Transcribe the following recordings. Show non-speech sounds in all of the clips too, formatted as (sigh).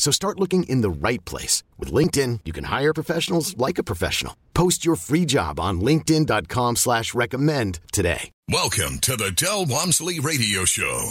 So start looking in the right place. With LinkedIn, you can hire professionals like a professional. Post your free job on linkedin.com slash recommend today. Welcome to the Del Walmsley Radio Show.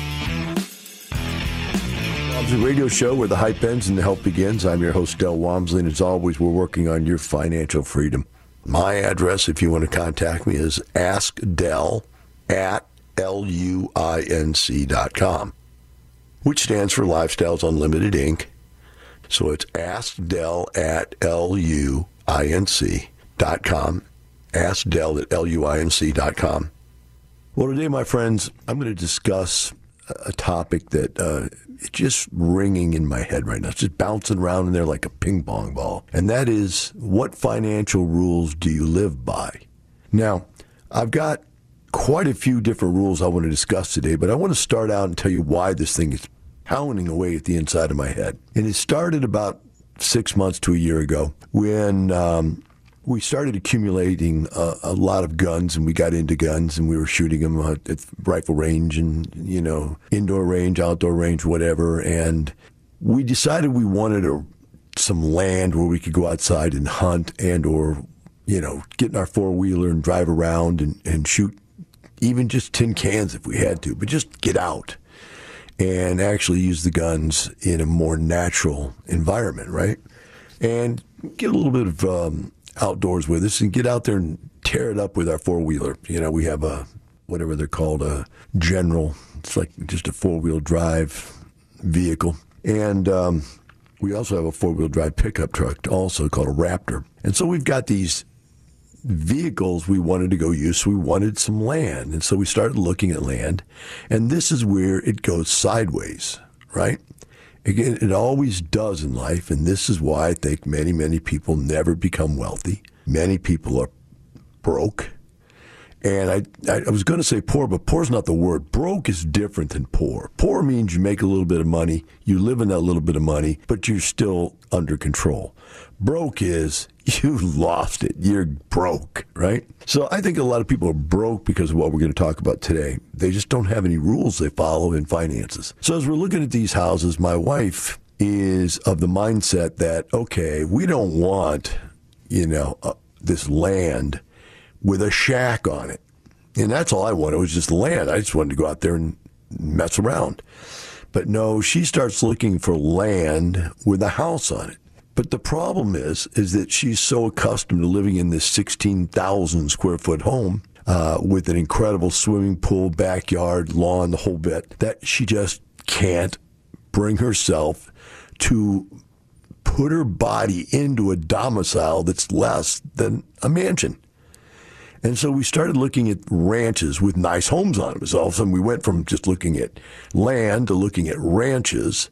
Walmsley Radio Show where the hype ends and the help begins. I'm your host, Del Walmsley, and as always, we're working on your financial freedom. My address, if you want to contact me, is askdell at L-U-I-N-C.com, which stands for Lifestyles Unlimited, Inc. So it's askdell at L-U-I-N-C.com, askdell at L-U-I-N-C.com. Well, today, my friends, I'm going to discuss a topic that uh, it's just ringing in my head right now. It's just bouncing around in there like a ping pong ball. And that is, what financial rules do you live by? Now, I've got quite a few different rules I want to discuss today, but I want to start out and tell you why this thing is pounding away at the inside of my head. And it started about six months to a year ago when um, we started accumulating a, a, lot of guns and we got into guns and we were shooting them at, at rifle range and, you know, indoor range, outdoor range, whatever. And we decided we wanted a, some land where we could go outside and hunt and or, you know, get in our four wheeler and drive around and, and shoot even just tin cans if we had to, but just get out and actually use the guns in a more natural environment, right? And get a little bit of um, outdoors with us and get out there and tear it up with our four wheeler. You know, we have a whatever they're called a general. It's like just a four wheel drive vehicle, and um, we also have a four wheel drive pickup truck, also called a Raptor. And so we've got these vehicles we wanted to go use. So we wanted some land, and so we started looking at land, and this is where it goes sideways, right? Again, it always does in life, and this is why I think many, many people never become wealthy. Many people are broke. And I, I was going to say poor, but poor is not the word. Broke is different than poor. Poor means you make a little bit of money, you live in that little bit of money, but you're still under control. Broke is (laughs) you lost it. You're broke, right? So I think a lot of people are broke because of what we're going to talk about today. They just don't have any rules they follow in finances. So as we're looking at these houses, my wife is of the mindset that, okay, we don't want, you know, uh, this land with a shack on it. And that's all I wanted was just land. I just wanted to go out there and mess around. But no, she starts looking for land with a house on it. But the problem is, is that she's so accustomed to living in this 16,000 square foot home uh, with an incredible swimming pool, backyard, lawn, the whole bit, that she just can't bring herself to put her body into a domicile that's less than a mansion. And so we started looking at ranches with nice homes on them. So all of a sudden we went from just looking at land to looking at ranches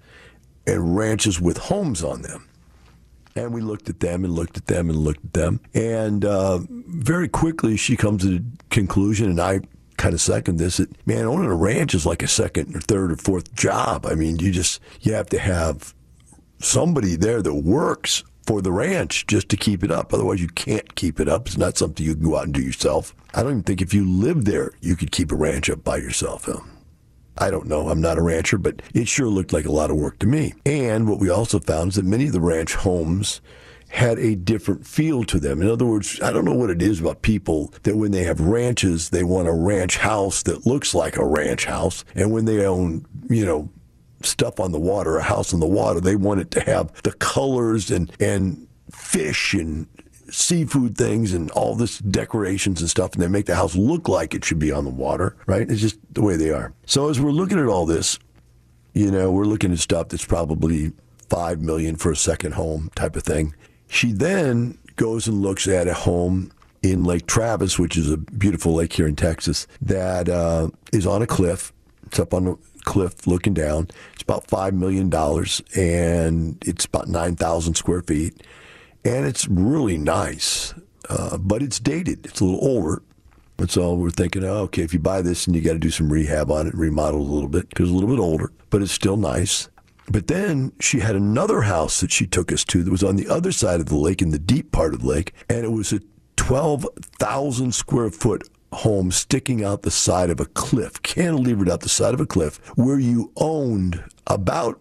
and ranches with homes on them. And we looked at them and looked at them and looked at them. And uh, very quickly, she comes to the conclusion, and I kind of second this that, man, owning a ranch is like a second or third or fourth job. I mean, you just, you have to have somebody there that works for the ranch just to keep it up. Otherwise, you can't keep it up. It's not something you can go out and do yourself. I don't even think if you lived there, you could keep a ranch up by yourself. Huh? I don't know. I'm not a rancher, but it sure looked like a lot of work to me. And what we also found is that many of the ranch homes had a different feel to them. In other words, I don't know what it is about people that when they have ranches, they want a ranch house that looks like a ranch house. And when they own, you know, stuff on the water, a house on the water, they want it to have the colors and, and fish and seafood things and all this decorations and stuff, and they make the house look like it should be on the water, right? It's just the way they are. So as we're looking at all this, you know, we're looking at stuff that's probably five million for a second home type of thing. She then goes and looks at a home in Lake Travis, which is a beautiful lake here in Texas, that uh, is on a cliff. It's up on a cliff looking down. It's about $5 million and it's about 9,000 square feet. And it's really nice, uh, but it's dated. It's a little older. And so we're thinking, oh, okay, if you buy this and you got to do some rehab on it, remodel a little bit because it's a little bit older, but it's still nice. But then she had another house that she took us to that was on the other side of the lake, in the deep part of the lake, and it was a 12,000 square foot home sticking out the side of a cliff, cantilevered out the side of a cliff, where you owned about,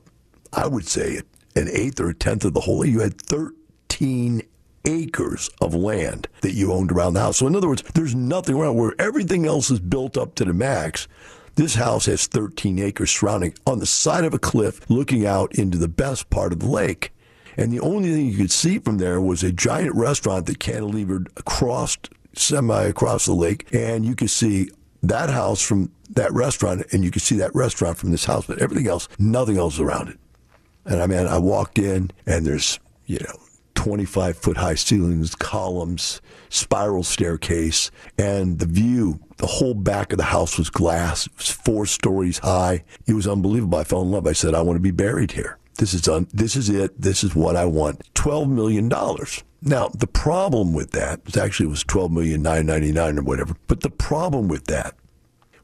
I would say, an eighth or a tenth of the whole. You had 13 acres of land that you owned around the house. So, in other words, there's nothing around where everything else is built up to the max. This house has 13 acres surrounding on the side of a cliff looking out into the best part of the lake. And the only thing you could see from there was a giant restaurant that cantilevered across, semi across the lake. And you could see that house from that restaurant, and you could see that restaurant from this house, but everything else, nothing else around it. And I mean, I walked in, and there's, you know, 25 foot high ceilings, columns, spiral staircase, and the view. The whole back of the house was glass. It was four stories high. It was unbelievable. I fell in love. I said, I want to be buried here. This is un- this is it. This is what I want. Twelve million dollars. Now the problem with that was actually it was twelve million nine ninety nine or whatever. But the problem with that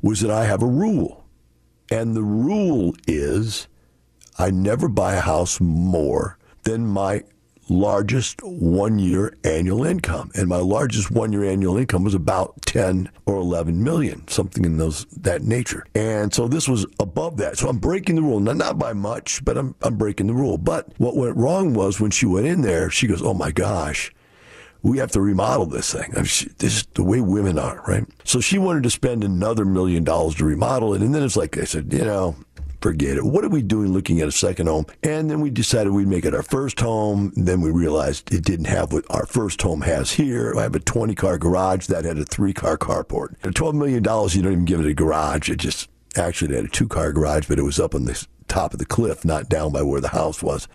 was that I have a rule, and the rule is I never buy a house more than my largest one year annual income. And my largest one year annual income was about 10 or 11 million, something in those that nature. And so this was above that. So I'm breaking the rule, not, not by much, but I'm, I'm breaking the rule. But what went wrong was when she went in there, she goes, Oh my gosh. We have to remodel this thing. I mean, she, this is the way women are, right? So she wanted to spend another million dollars to remodel it. And then it's like, I said, you know, forget it. What are we doing looking at a second home? And then we decided we'd make it our first home. Then we realized it didn't have what our first home has here. I have a 20 car garage that had a three car carport. At $12 million, you don't even give it a garage. It just actually had a two car garage, but it was up on the top of the cliff, not down by where the house was.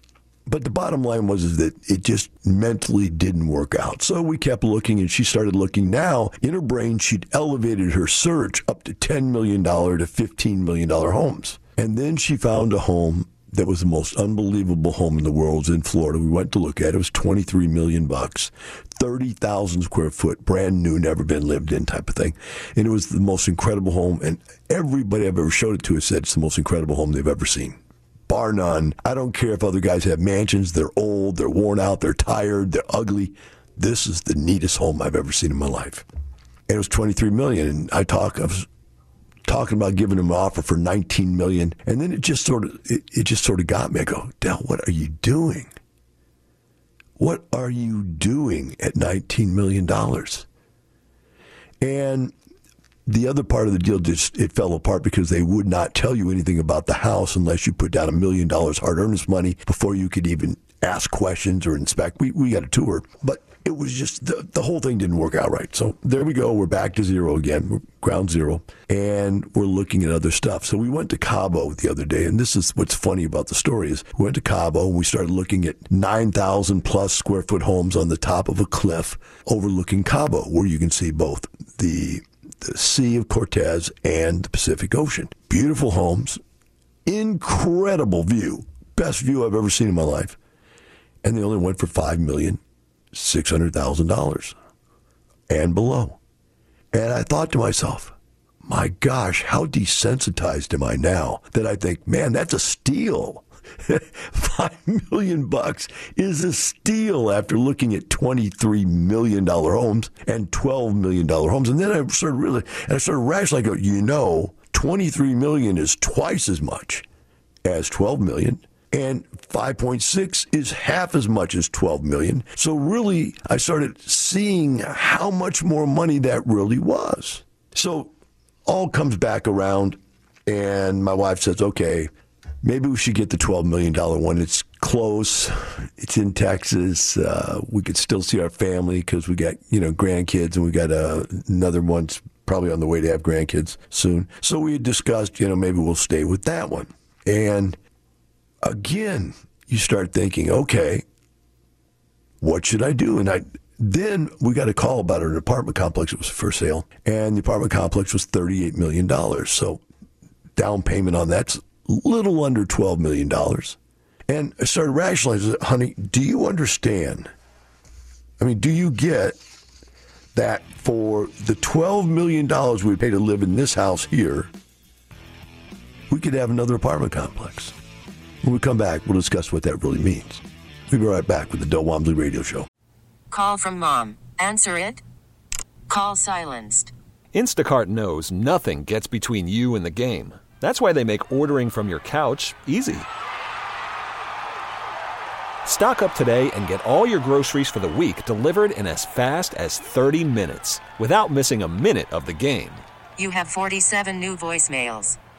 But the bottom line was is that it just mentally didn't work out. So we kept looking and she started looking. Now, in her brain, she'd elevated her search up to $10 million to $15 million homes. And then she found a home that was the most unbelievable home in the world. in Florida. We went to look at it. It was 23 million bucks, 30,000 square foot, brand new, never been lived in type of thing. And it was the most incredible home. And everybody I've ever showed it to has said it's the most incredible home they've ever seen. Bar none. I don't care if other guys have mansions. They're old, they're worn out, they're tired, they're ugly. This is the neatest home I've ever seen in my life. And it was 23 million. And I talk, I was talking about giving him an offer for 19 million, and then it just sort of it, it just sort of got me. I go, Del, what are you doing? What are you doing at 19 million dollars? And the other part of the deal just it fell apart because they would not tell you anything about the house unless you put down a million dollars hard earnest money before you could even ask questions or inspect. We we got a tour, but it was just the, the whole thing didn't work out right. So there we go. We're back to zero again, we're ground zero, and we're looking at other stuff. So we went to Cabo the other day, and this is what's funny about the story is we went to Cabo and we started looking at 9,000 plus square foot homes on the top of a cliff overlooking Cabo, where you can see both the the Sea of Cortez and the Pacific Ocean. Beautiful homes, incredible view, best view I've ever seen in my life. And they only went for five million $600,000 and below. And I thought to myself, my gosh, how desensitized am I now that I think, man, that's a steal. (laughs) five million bucks is a steal after looking at twenty-three million dollar homes and twelve million dollar homes. And then I started really, and I started rationally. Go, you know, twenty-three million is twice as much as twelve million and 5.6 is half as much as 12 million. So really I started seeing how much more money that really was. So all comes back around and my wife says, "Okay, maybe we should get the $12 million one. One. It's close. It's in Texas. Uh, we could still see our family because we got, you know, grandkids and we got uh, another one's probably on the way to have grandkids soon. So we discussed, you know, maybe we'll stay with that one. And again, you start thinking, okay, what should I do? And I then we got a call about an apartment complex that was for sale, and the apartment complex was $38 million. So down payment on that's a little under $12 million. And I started rationalizing, honey, do you understand? I mean, do you get that for the $12 million we pay to live in this house here, we could have another apartment complex? When we come back, we'll discuss what that really means. We'll be right back with the Del Walmsley Radio Show. Call from mom. Answer it. Call silenced. Instacart knows nothing gets between you and the game. That's why they make ordering from your couch easy. Stock up today and get all your groceries for the week delivered in as fast as 30 minutes without missing a minute of the game. You have 47 new voicemails.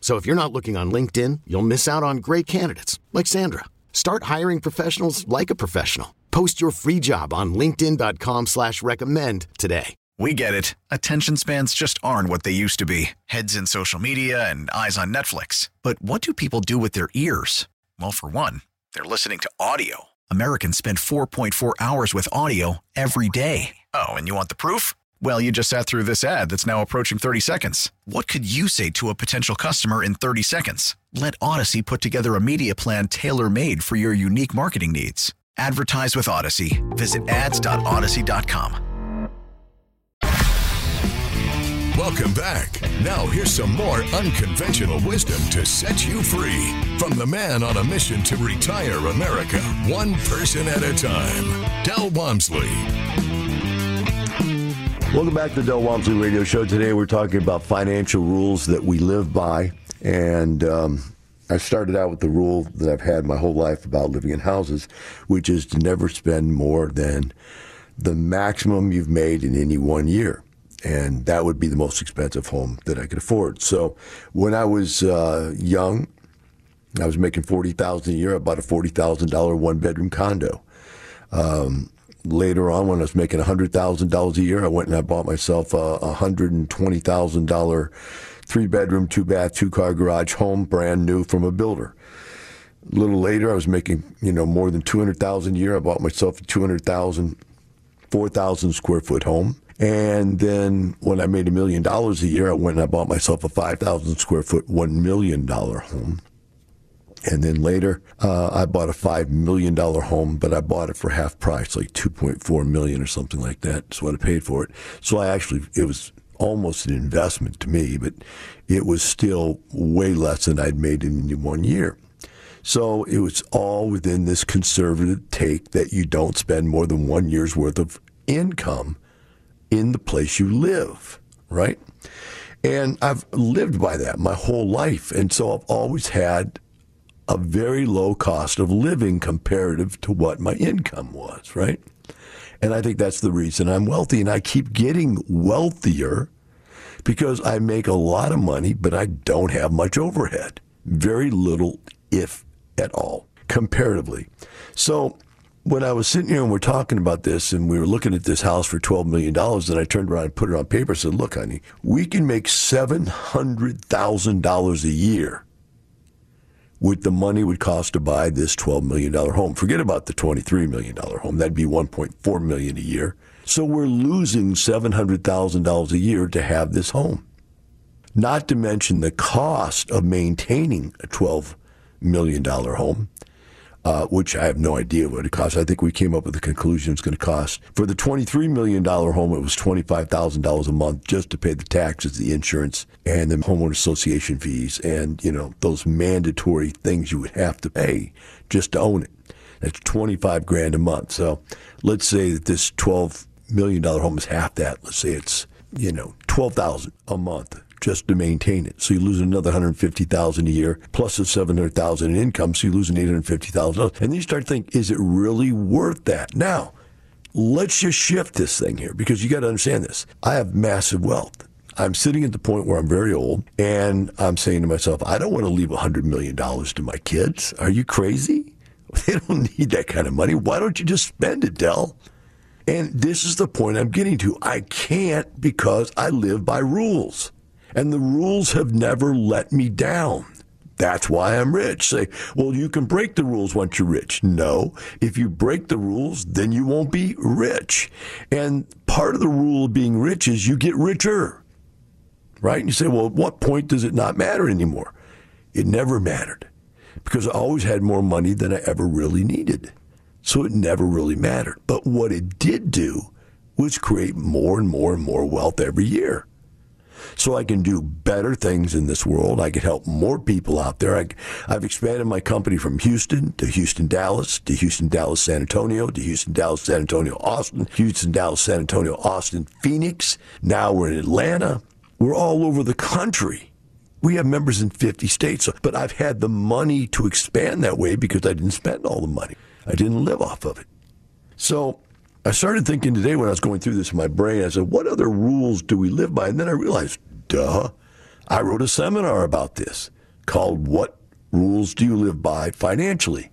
So if you're not looking on LinkedIn, you'll miss out on great candidates like Sandra. Start hiring professionals like a professional. Post your free job on LinkedIn.com slash recommend today. We get it. Attention spans just aren't what they used to be. Heads in social media and eyes on Netflix. But what do people do with their ears? Well, for one, they're listening to audio. Americans spend 4.4 hours with audio every day. Oh, and you want the proof? Well, you just sat through this ad that's now approaching 30 seconds. What could you say to a potential customer in 30 seconds? Let Odyssey put together a media plan tailor made for your unique marketing needs. Advertise with Odyssey. Visit ads.odyssey.com. Welcome back. Now, here's some more unconventional wisdom to set you free from the man on a mission to retire America, one person at a time, Del Walmsley. Welcome back to the Del Walmsley Radio Show. Today we're talking about financial rules that we live by. And um, I started out with the rule that I've had my whole life about living in houses, which is to never spend more than the maximum you've made in any one year. And that would be the most expensive home that I could afford. So when I was uh, young, I was making forty thousand a year. I bought a forty thousand dollar one bedroom condo. Um, later on, when I was making hundred thousand dollars a year, I went and I bought myself a hundred and twenty thousand dollar three bedroom, two bath, two car garage home, brand new from a builder. A little later, I was making you know more than two hundred thousand a year. I bought myself a 200,000, 4,000 square foot home. And then when I made a million dollars a year, I went and I bought myself a 5,000 square foot, $1 million home. And then later, uh, I bought a $5 million home, but I bought it for half price, like 2.4 million or something like that. That's what I paid for it. So I actually, it was almost an investment to me, but it was still way less than I'd made in one year. So it was all within this conservative take that you don't spend more than one year's worth of income in the place you live, right? And I've lived by that my whole life. And so I've always had a very low cost of living comparative to what my income was, right? And I think that's the reason I'm wealthy. And I keep getting wealthier because I make a lot of money, but I don't have much overhead. Very little, if at all, comparatively. So when I was sitting here and we're talking about this and we were looking at this house for $12 million, and I turned around and put it on paper and said, Look, honey, we can make $700,000 a year what the money would cost to buy this $12 million home. Forget about the $23 million home. That'd be 1.4 million a year. So we're losing $700,000 a year to have this home. Not to mention the cost of maintaining a $12 million home uh, which I have no idea what it costs. I think we came up with the conclusion it's going to cost. For the $23 million home, it was $25,000 a month just to pay the taxes, the insurance, and the homeowner association fees, and, you know, those mandatory things you would have to pay just to own it. That's 25 grand a month. So let's say that this $12 million home is half that. Let's say it's, you know, 12,000 a month just to maintain it. So you lose another 150,000 a year plus the 700,000 in income. So you lose an 850,000. And then you start to think, is it really worth that? Now, let's just shift this thing here because you got to understand this. I have massive wealth. I'm sitting at the point where I'm very old and I'm saying to myself, I don't want to leave $100 million to my kids. Are you crazy? (laughs) They don't need that kind of money. Why don't you just spend it, Del? And this is the point I'm getting to. I can't because I live by rules and the rules have never let me down. That's why I'm rich. Say, well, you can break the rules once you're rich. No, if you break the rules, then you won't be rich. And part of the rule of being rich is you get richer, right? And you say, well, at what point does it not matter anymore? It never mattered because I always had more money than I ever really needed. So it never really mattered. But what it did do was create more and more and more wealth every year so I can do better things in this world. I can help more people out there. I, have expanded my company from Houston to Houston, Dallas, to Houston, Dallas, San Antonio, to Houston, Dallas, San Antonio, Austin, Houston, Dallas, San Antonio, Austin, Phoenix. Now we're in Atlanta. We're all over the country. We have members in 50 states, but I've had the money to expand that way because I didn't spend all the money. I didn't live off of it. So I started thinking today when I was going through this in my brain, I said, what other rules do we live by? And then I realized, duh, I wrote a seminar about this called What Rules Do You Live By Financially?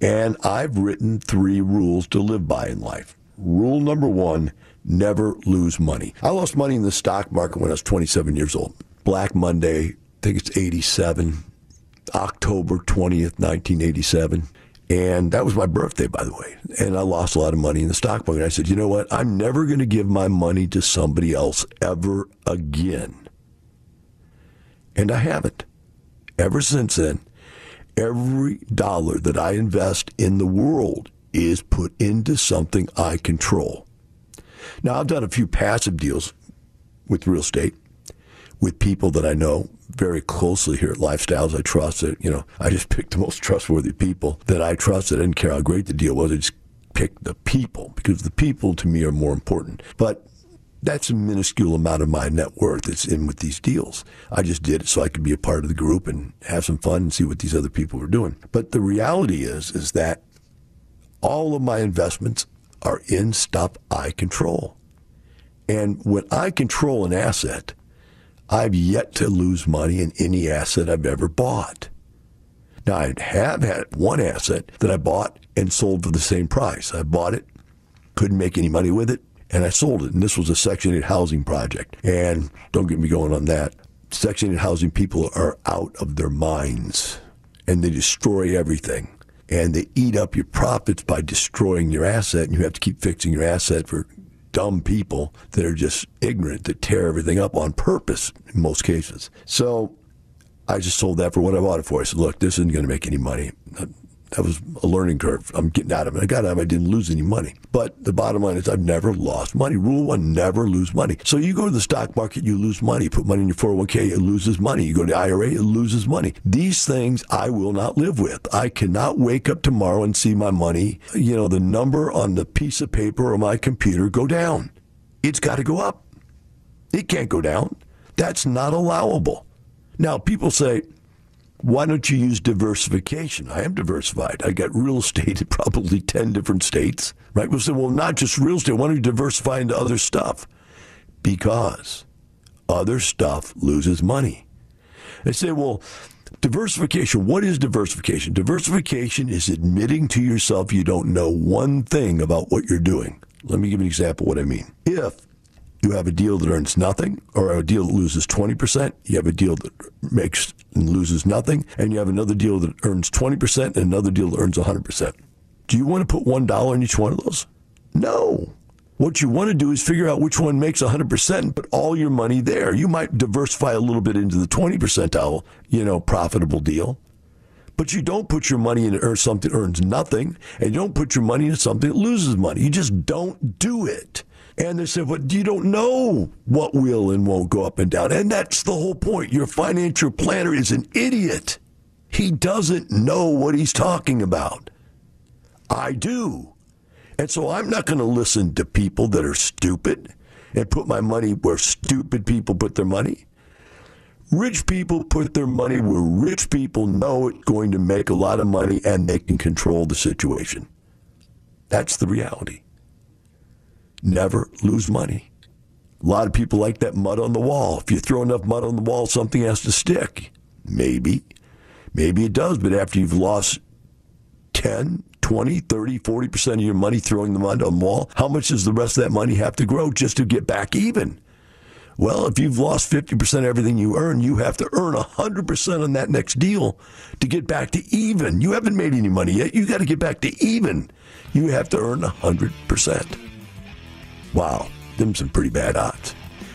And I've written three rules to live by in life. Rule number one never lose money. I lost money in the stock market when I was 27 years old. Black Monday, I think it's 87, October 20th, 1987. And that was my birthday, by the way. And I lost a lot of money in the stock market. I said, you know what? I'm never going to give my money to somebody else ever again. And I haven't. Ever since then, every dollar that I invest in the world is put into something I control. Now, I've done a few passive deals with real estate with people that I know very closely here at Lifestyles. I trust that, you know, I just (laughs) picked the most trustworthy people that I trusted. I didn't care how great the deal was. I just picked the people because the people to me are more important. But that's a minuscule amount of my net worth that's in with these deals. I just did it so I could be a part of the group and have some fun and see what these other people were doing. But the reality is, is that all of my investments are in stuff I control. And when I control an asset, I've yet to lose money in any asset I've ever bought. Now, I have had one asset that I bought and sold for the same price. I bought it, couldn't make any money with it, and I sold it. And this was a Section 8 housing project. And don't get me going on that. Section 8 housing people are out of their minds and they destroy everything. And they eat up your profits by destroying your asset, and you have to keep fixing your asset for dumb people that are just ignorant that tear everything up on purpose in most cases. So I just sold that for what I bought it for. I said, look, this isn't going to make any money that was a learning curve. I'm getting out of it. I got out of it. I didn't lose any money. But the bottom line is I've never lost money. Rule one, never lose money. So you go to the stock market, you lose money. You put money in your 401k, it loses money. You go to the IRA, it loses money. These things I will not live with. I cannot wake up tomorrow and see my money, you know, the number on the piece of paper or my computer go down. It's got to go up. It can't go down. That's not allowable. Now, people say, why don't you use diversification? I am diversified. I got real estate in probably 10 different states, right? We'll say, well, not just real estate. Why don't you diversify into other stuff? Because other stuff loses money. They say, well, diversification, what is diversification? Diversification is admitting to yourself you don't know one thing about what you're doing. Let me give an example of what I mean. If You have a deal that earns nothing, or a deal that loses 20%. You have a deal that makes and loses nothing, and you have another deal that earns 20% and another deal that earns 100%. Do you want to put $1 in each one of those? No. What you want to do is figure out which one makes 100% and put all your money there. You might diversify a little bit into the 20 percentile, you know, profitable deal. But you don't put your money into something that earns nothing, and you don't put your money into something that loses money. You just don't do it. And they said, but you don't know what will and won't go up and down. And that's the whole point. Your financial planner is an idiot. He doesn't know what he's talking about. I do. And so I'm not going to listen to people that are stupid and put my money where stupid people put their money. Rich people put their money where rich people know it's going to make a lot of money and they can control the situation. That's the reality. Never lose money. A lot of people like that mud on the wall. If you throw enough mud on the wall, something has to stick. Maybe. Maybe it does, but after you've lost 10, 20, 30, 40% of your money throwing the mud on the wall, how much does the rest of that money have to grow just to get back even? Well, if you've lost 50% of everything you earn, you have to earn 100% on that next deal to get back to even. You haven't made any money yet. You got to get back to even. You have to earn 100%. Wow, them some pretty bad odds.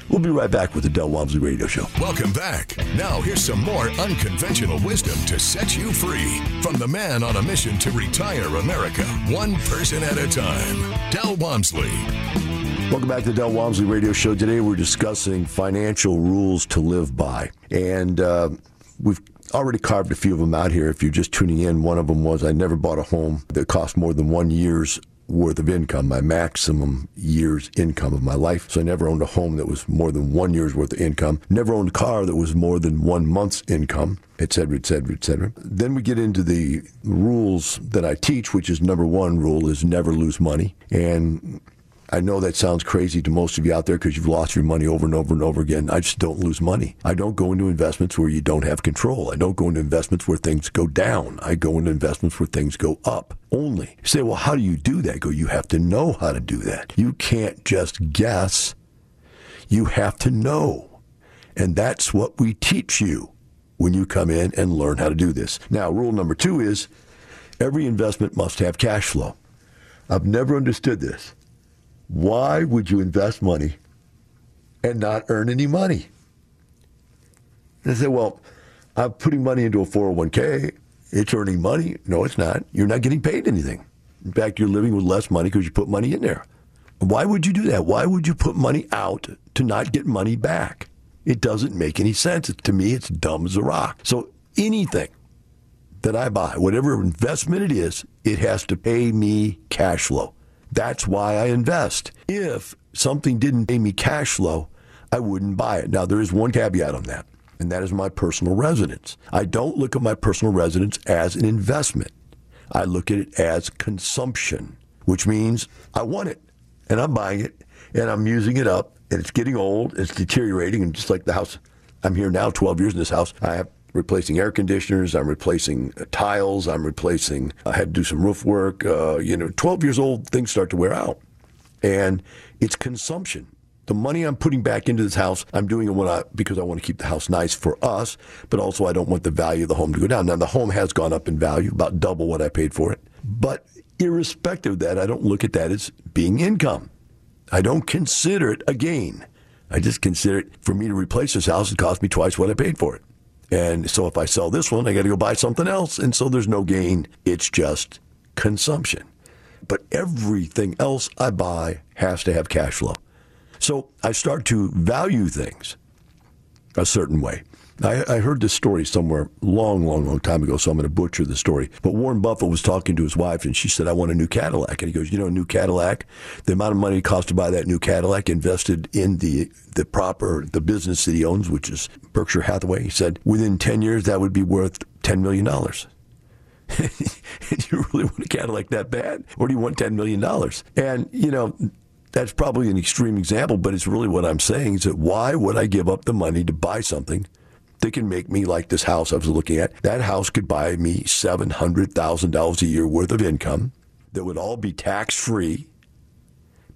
We'll be right back with the Del Walmsley Radio Show. Welcome back. Now, here's some more unconventional wisdom to set you free from the man on a mission to retire America, one person at a time. Del Walmsley. Welcome back to the Del Walmsley Radio Show. Today we're discussing financial rules to live by. And uh, we've already carved a few of them out here. If you're just tuning in, one of them was I never bought a home that cost more than one year's worth of income, my maximum year's income of my life. So I never owned a home that was more than one year's worth of income. Never owned a car that was more than one month's income, et cetera, et cetera, et cetera. Then we get into the rules that I teach, which is number one rule is never lose money. And I know that sounds crazy to most of you out there because you've lost your money over and over and over again. I just don't lose money. I don't go into investments where you don't have control. I don't go into investments where things go down. I go into investments where things go up only. You say, well, how do you do that? I go, you have to know how to do that. You can't just guess. You have to know. And that's what we teach you when you come in and learn how to do this. Now, rule number two is every investment must have cash flow. I've never understood this. Why would you invest money and not earn any money? I say, well, I'm putting money into a 401k. It's earning money. No, it's not. You're not getting paid anything. In fact, you're living with less money because you put money in there. Why would you do that? Why would you put money out to not get money back? It doesn't make any sense. To me, it's dumb as a rock. So anything that I buy, whatever investment it is, it has to pay me cash flow. That's why I invest. If something didn't pay me cash flow, I wouldn't buy it. Now, there is one caveat on that, and that is my personal residence. I don't look at my personal residence as an investment. I look at it as consumption, which means I want it, and I'm buying it, and I'm using it up, and it's getting old, it's deteriorating, and just like the house, I'm here now, 12 years in this house. I have replacing air conditioners. I'm replacing uh, tiles. I'm replacing. I had to do some roof work. Uh, you know, 12 years old, things start to wear out, and it's consumption. The money I'm putting back into this house, I'm doing it I, because I want to keep the house nice for us, but also I don't want the value of the home to go down. Now the home has gone up in value, about double what I paid for it. But irrespective of that, I don't look at that as being income. I don't consider it a gain. I just consider it for me to replace this house, it cost me twice what I paid for it. And so if I sell this one, I got to go buy something else. And so there's no gain. It's just consumption. But everything else I buy has to have cash flow. So I start to value things a certain way. I, I, heard this story somewhere long, long, long time ago, so I'm going to butcher the story. But Warren Buffett was talking to his wife, and she said, I want a new Cadillac. And he goes, You know, a new Cadillac, the amount of money it costs to buy that new Cadillac invested in the, the proper, the business that he owns, which is Berkshire Hathaway. He said, Within 10 years, that would be worth $10 million. (laughs) do you really want a Cadillac that bad? Or do you want $10 million? And, you know, that's probably an extreme example, but it's really what I'm saying is that why would I give up the money to buy something they can make me like this house I was looking at. That house could buy me $700,000 a year worth of income that would all be tax free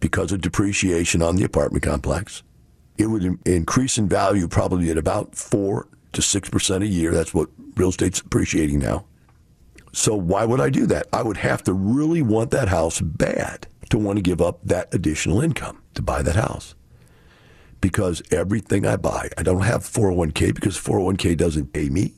because of depreciation on the apartment complex. It would increase in value probably at about 4 to 6% a year. That's what real estate's appreciating now. So why would I do that? I would have to really want that house bad to want to give up that additional income to buy that house. Because everything I buy, I don't have 401k because 401k doesn't pay me.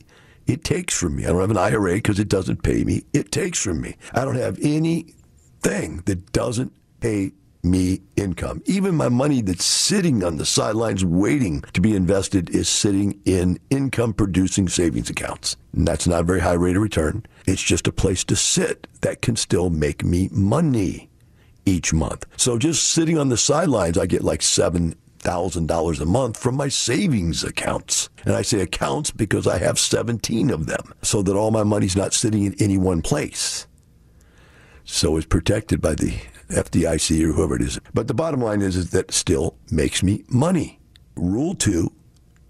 It takes from me. I don't have an IRA because it doesn't pay me. It takes from me. I don't have anything that doesn't pay me income. Even my money that's sitting on the sidelines waiting to be invested is sitting in income producing savings accounts. And that's not a very high rate of return. It's just a place to sit that can still make me money each month. So just sitting on the sidelines, I get like seven thousand dollars a month from my savings accounts. And I say accounts because I have 17 of them, so that all my money's not sitting in any one place. So it's protected by the FDIC or whoever it is. But the bottom line is, is that still makes me money. Rule two,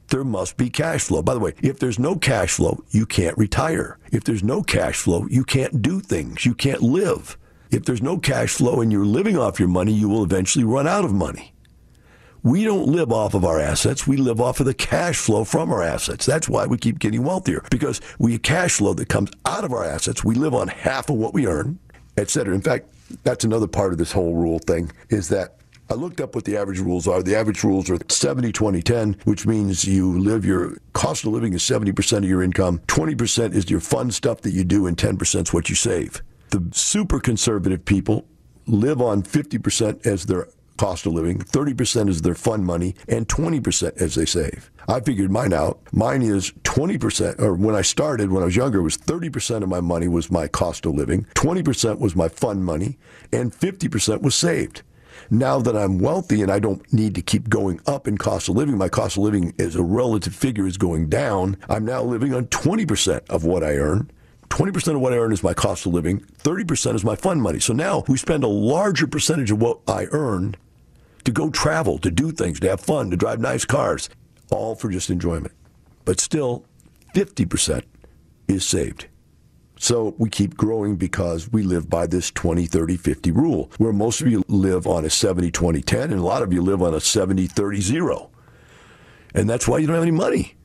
there must be cash flow. By the way, if there's no cash flow, you can't retire. If there's no cash flow, you can't do things. You can't live. If there's no cash flow and you're living off your money, you will eventually run out of money. We don't live off of our assets. We live off of the cash flow from our assets. That's why we keep getting wealthier because we have cash flow that comes out of our assets. We live on half of what we earn, et cetera. In fact, that's another part of this whole rule thing is that I looked up what the average rules are. The average rules are 70, 20, 10, which means you live your cost of living is 70% of your income. 20% is your fun stuff that you do, and 10% is what you save. The super conservative people live on 50% as their cost of living, 30% is their fund money, and 20% as they save. I figured mine out. Mine is 20%, or when I started, when I was younger, it was 30% of my money was my cost of living, 20% was my fund money, and 50% was saved. Now that I'm wealthy and I don't need to keep going up in cost of living, my cost of living as a relative figure is going down. I'm now living on 20% of what I earn. 20% of what I earn is my cost of living, 30% is my fund money. So now we spend a larger percentage of what I earn to go travel, to do things, to have fun, to drive nice cars, all for just enjoyment. But still, 50% is saved. So we keep growing because we live by this 20, 30, 50 rule, where most of you live on a 70, 20, 10, and a lot of you live on a 70, 30, 0. And that's why you don't have any money.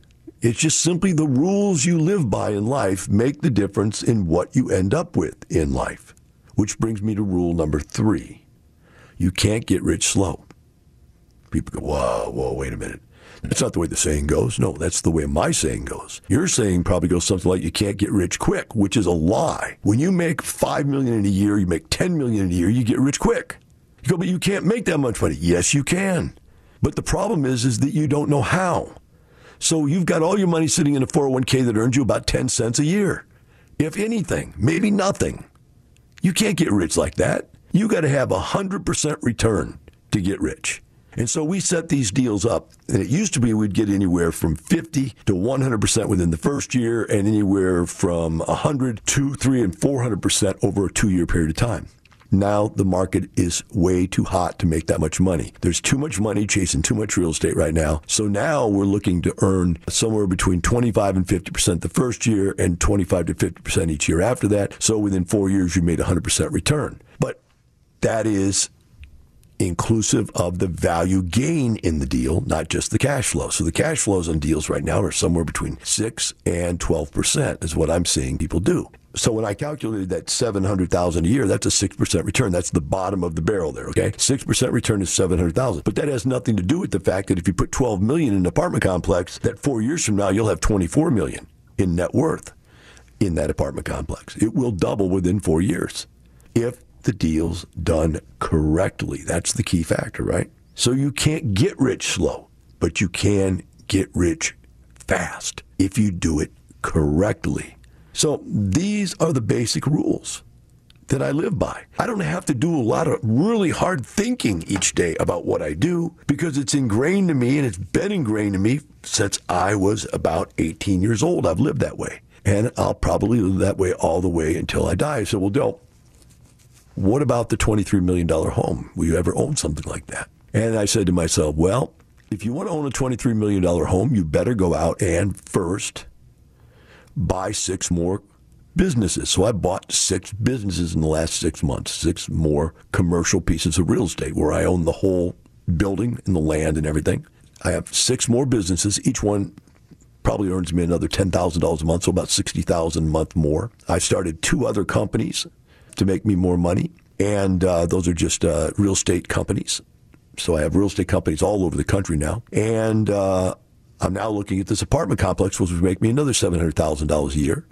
It's just simply the rules you live by in life make the difference in what you end up with in life. Which brings me to rule number three you can't get rich slow. People go, whoa, whoa, wait a minute. That's not the way the saying goes. No, that's the way my saying goes. Your saying probably goes something like you can't get rich quick, which is a lie. When you make five million in a year, you make ten million in a year, you get rich quick. You go, but you can't make that much money. Yes, you can. But the problem is, is that you don't know how. So you've got all your money sitting in a 401k that earns you about 10 cents a year. If anything, maybe nothing. You can't get rich like that. You got to have a 100% return to get rich. And so we set these deals up. And it used to be we'd get anywhere from 50 to 100% within the first year and anywhere from 100 to 3 and 400% over a two year period of time. Now the market is way too hot to make that much money. There's too much money chasing too much real estate right now. So now we're looking to earn somewhere between 25 and 50% the first year and 25 to 50% each year after that. So within four years, you made 100% return. But that is inclusive of the value gain in the deal, not just the cash flow. So the cash flows on deals right now are somewhere between 6 and 12% is what I'm seeing people do. So when I calculated that 700,000 a year, that's a 6% return. That's the bottom of the barrel there, okay? 6% return is 700,000. But that has nothing to do with the fact that if you put 12 million in an apartment complex, that 4 years from now you'll have 24 million in net worth in that apartment complex. It will double within 4 years. If the deal's done correctly. That's the key factor, right? So you can't get rich slow, but you can get rich fast if you do it correctly. So these are the basic rules that I live by. I don't have to do a lot of really hard thinking each day about what I do because it's ingrained to me and it's been ingrained to me since I was about 18 years old. I've lived that way. And I'll probably live that way all the way until I die. So, well, Del, what about the $23 million home? Will you ever own something like that? And I said to myself, well, if you want to own a $23 million home, you better go out and first buy six more businesses. So I bought six businesses in the last six months, six more commercial pieces of real estate where I own the whole building and the land and everything. I have six more businesses. Each one probably earns me another $10,000 a month, so about 60000 a month more. I started two other companies to make me more money, and uh, those are just uh, real estate companies. So I have real estate companies all over the country now. And uh, I'm now looking at this apartment complex, which would make me another $700,000 a year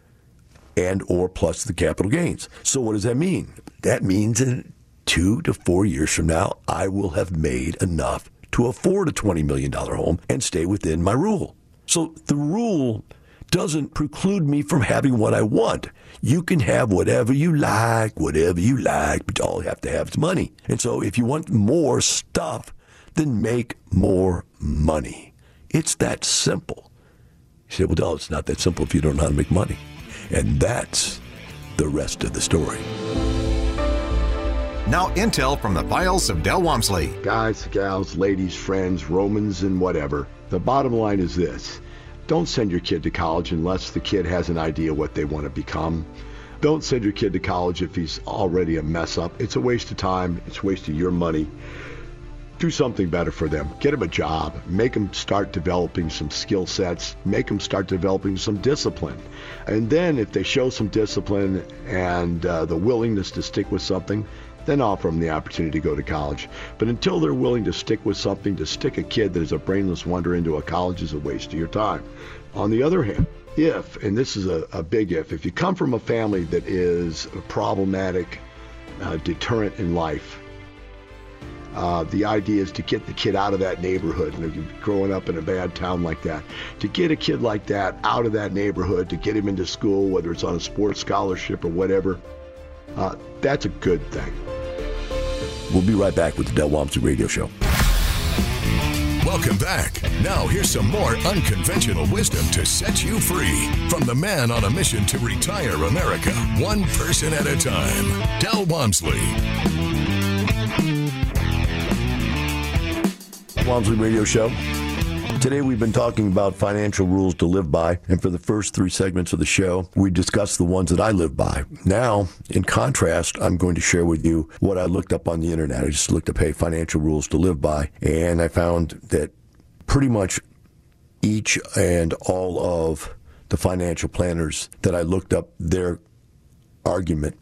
and or plus the capital gains. So what does that mean? That means in two to four years from now, I will have made enough to afford a $20 million home and stay within my rule. So the rule doesn't preclude me from having what I want. You can have whatever you like, whatever you like, but all you have to have is money. And so if you want more stuff, then make more money. It's that simple. You say, well, no, it's not that simple if you don't know how to make money. And that's the rest of the story. Now, intel from the files of Del Walmsley. Guys, gals, ladies, friends, Romans, and whatever. The bottom line is this don't send your kid to college unless the kid has an idea what they want to become. Don't send your kid to college if he's already a mess up. It's a waste of time, it's of your money. Do something better for them. Get them a job. Make them start developing some skill sets. Make them start developing some discipline. And then, if they show some discipline and uh, the willingness to stick with something, then offer them the opportunity to go to college. But until they're willing to stick with something, to stick a kid that is a brainless wonder into a college is a waste of your time. On the other hand, if, and this is a, a big if, if you come from a family that is a problematic uh, deterrent in life, uh, the idea is to get the kid out of that neighborhood. Know, growing up in a bad town like that, to get a kid like that out of that neighborhood, to get him into school, whether it's on a sports scholarship or whatever, uh, that's a good thing. We'll be right back with the Del Walmsley Radio Show. Welcome back. Now, here's some more unconventional wisdom to set you free from the man on a mission to retire America, one person at a time, Del Wamsley. Walmsley Radio Show. Today we've been talking about financial rules to live by, and for the first three segments of the show, we discussed the ones that I live by. Now, in contrast, I'm going to share with you what I looked up on the internet. I just looked up, hey, financial rules to live by, and I found that pretty much each and all of the financial planners that I looked up, their argument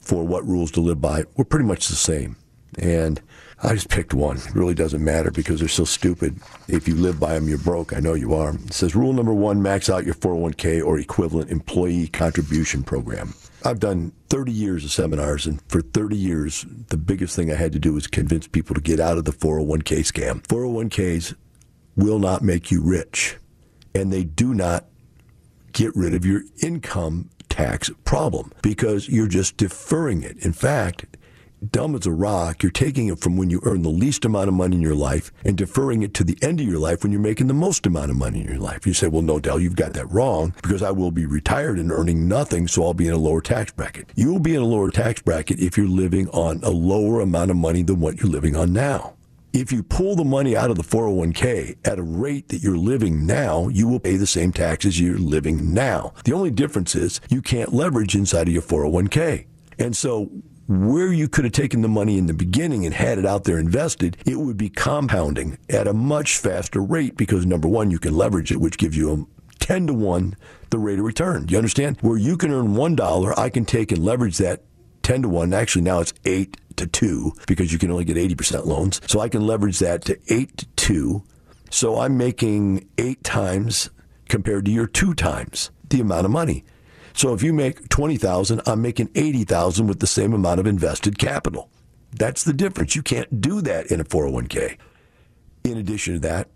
for what rules to live by were pretty much the same. And I just picked one. It really doesn't matter because they're so stupid. If you live by them, you're broke. I know you are. It says rule number one max out your 401k or equivalent employee contribution program. I've done 30 years of seminars, and for 30 years, the biggest thing I had to do was convince people to get out of the 401k scam. 401ks will not make you rich, and they do not get rid of your income tax problem because you're just deferring it. In fact, dumb as a rock. You're taking it from when you earn the least amount of money in your life and deferring it to the end of your life when you're making the most amount of money in your life. You say, well, no, Del, you've got that wrong because I will be retired and earning nothing, so I'll be in a lower tax bracket. You will be in a lower tax bracket if you're living on a lower amount of money than what you're living on now. If you pull the money out of the 401k at a rate that you're living now, you will pay the same taxes you're living now. The only difference is you can't leverage inside of your 401k. And so where you could have taken the money in the beginning and had it out there invested, it would be compounding at a much faster rate because number one, you can leverage it, which gives you a 10 to 1 the rate of return. Do you understand? Where you can earn $1, I can take and leverage that 10 to 1. Actually, now it's 8 to 2 because you can only get 80% loans. So I can leverage that to 8 to 2. So I'm making 8 times compared to your 2 times the amount of money. So if you make 20,000, I'm making 80,000 with the same amount of invested capital. That's the difference. You can't do that in a 401k. In addition to that,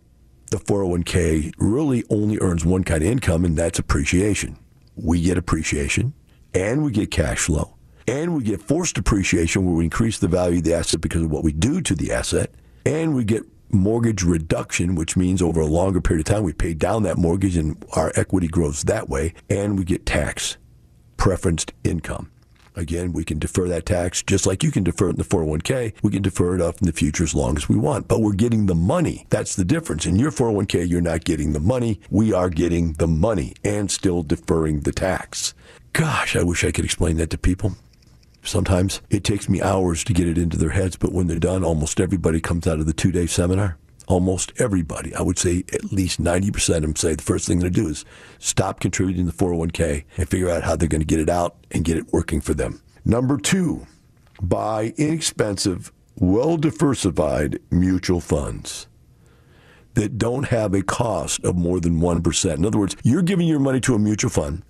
the 401k really only earns one kind of income, and that's appreciation. We get appreciation, and we get cash flow, and we get forced appreciation where we increase the value of the asset because of what we do to the asset, and we get mortgage reduction, which means over a longer period of time we pay down that mortgage and our equity grows that way, and we get tax preferenced income. Again, we can defer that tax just like you can defer it in the 401k. We can defer it off in the future as long as we want, but we're getting the money. That's the difference. In your 401k, you're not getting the money. We are getting the money and still deferring the tax. Gosh, I wish I could explain that to people. Sometimes it takes me hours to get it into their heads, but when they're done, almost everybody comes out of the two day seminar. Almost everybody, I would say at least 90% of them say the first thing they're going to do is stop contributing to the 401k and figure out how they're going to get it out and get it working for them. Number two, buy inexpensive, well diversified mutual funds that don't have a cost of more than 1%. In other words, you're giving your money to a mutual fund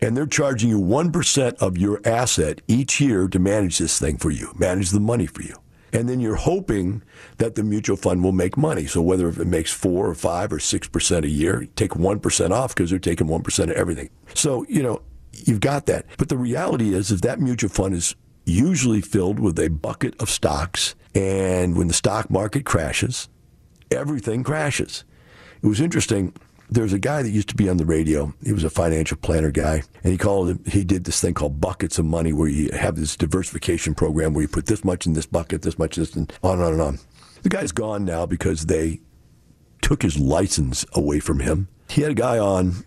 and they're charging you 1% of your asset each year to manage this thing for you, manage the money for you. And then you're hoping that the mutual fund will make money. So whether it makes four or five or six percent a year, take one percent off because they're taking one percent of everything. So, you know, you've got that. But the reality is is that mutual fund is usually filled with a bucket of stocks. And when the stock market crashes, everything crashes. It was interesting there's a guy that used to be on the radio. He was a financial planner guy, and he called he did this thing called buckets of money, where you have this diversification program where you put this much in this bucket, this much in this, and on and on and on. The guy's gone now because they took his license away from him. He had a guy on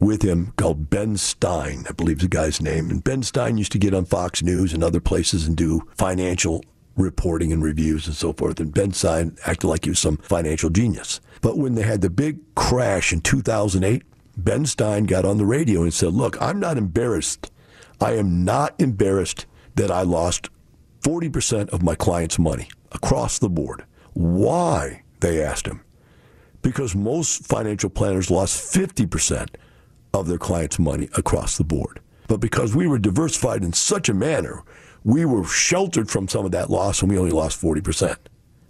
with him called Ben Stein, I believe the guy's name. And Ben Stein used to get on Fox News and other places and do financial reporting and reviews and so forth. And Ben Stein acted like he was some financial genius. But when they had the big crash in 2008, Ben Stein got on the radio and said, Look, I'm not embarrassed. I am not embarrassed that I lost 40% of my clients' money across the board. Why? They asked him. Because most financial planners lost 50% of their clients' money across the board. But because we were diversified in such a manner, we were sheltered from some of that loss and we only lost 40%.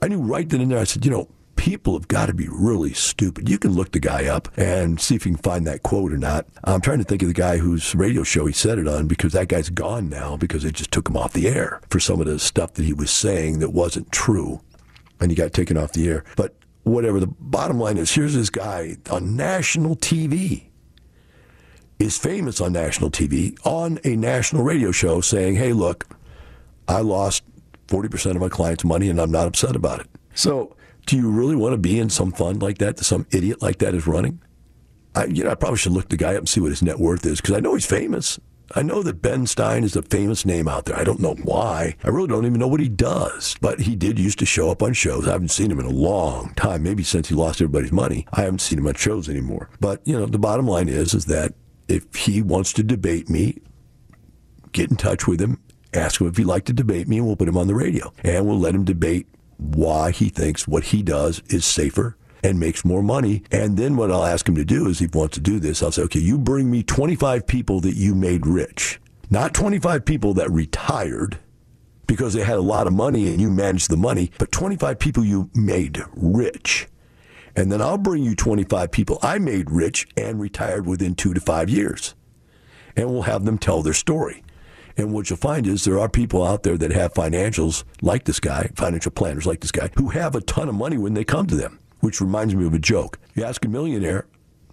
I knew right then and there, I said, you know, people have got to be really stupid. You can look the guy up and see if you can find that quote or not. I'm trying to think of the guy whose radio show he said it on because that guy's gone now because they just took him off the air for some of the stuff that he was saying that wasn't true. And he got taken off the air. But whatever, the bottom line is here's this guy on national TV is famous on national TV on a national radio show saying, hey, look, I lost 40% of my clients' money and I'm not upset about it. So do you really want to be in some fund like that that some idiot like that is running? I, you know, I probably should look the guy up and see what his net worth is because I know he's famous. I know that Ben Stein is a famous name out there. I don't know why. I really don't even know what he does. But he did used to show up on shows. I haven't seen him in a long time, maybe since he lost everybody's money. I haven't seen him on shows anymore. But, you know, the bottom line is is that if he wants to debate me, get in touch with him, ask him if he'd like to debate me, and we'll put him on the radio. And we'll let him debate why he thinks what he does is safer and makes more money. And then what I'll ask him to do is, if he wants to do this, I'll say, okay, you bring me 25 people that you made rich, not 25 people that retired because they had a lot of money and you managed the money, but 25 people you made rich. And then I'll bring you 25 people I made rich and retired within two to five years. And we'll have them tell their story. And what you'll find is there are people out there that have financials like this guy, financial planners like this guy, who have a ton of money when they come to them, which reminds me of a joke. You ask a millionaire,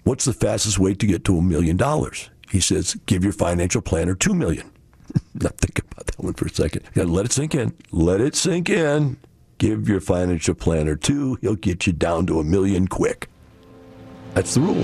what's the fastest way to get to a million dollars? He says, give your financial planner two million. (laughs) now think about that one for a second. You gotta let it sink in. Let it sink in. Give your financial planner two, he'll get you down to a million quick. That's the rule.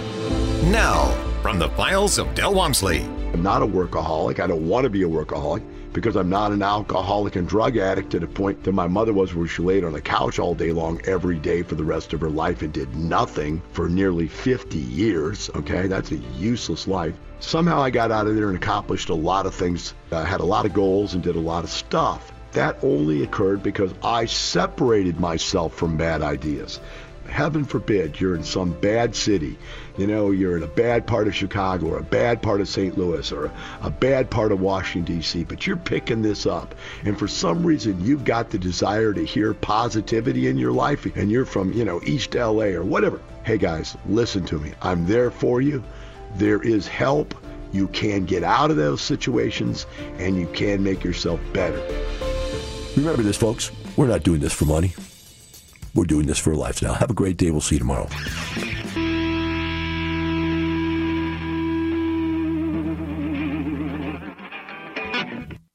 Now, from the files of Del Walmsley. I'm not a workaholic. I don't want to be a workaholic because I'm not an alcoholic and drug addict to the point that my mother was, where she laid on a couch all day long every day for the rest of her life and did nothing for nearly 50 years. Okay, that's a useless life. Somehow I got out of there and accomplished a lot of things. I had a lot of goals and did a lot of stuff. That only occurred because I separated myself from bad ideas. Heaven forbid you're in some bad city. You know, you're in a bad part of Chicago or a bad part of St. Louis or a, bad part of Washington, D.C., but you're picking this up. And for some reason, you've got the desire to hear positivity in your life and you're from, you know, East LA or whatever. Hey guys, listen to me. I'm there for you. There is help. You can get out of those situations and you can make yourself better. Remember this, folks. We're not doing this for money. We're doing this for a lifestyle. Have a great day. We'll see you tomorrow.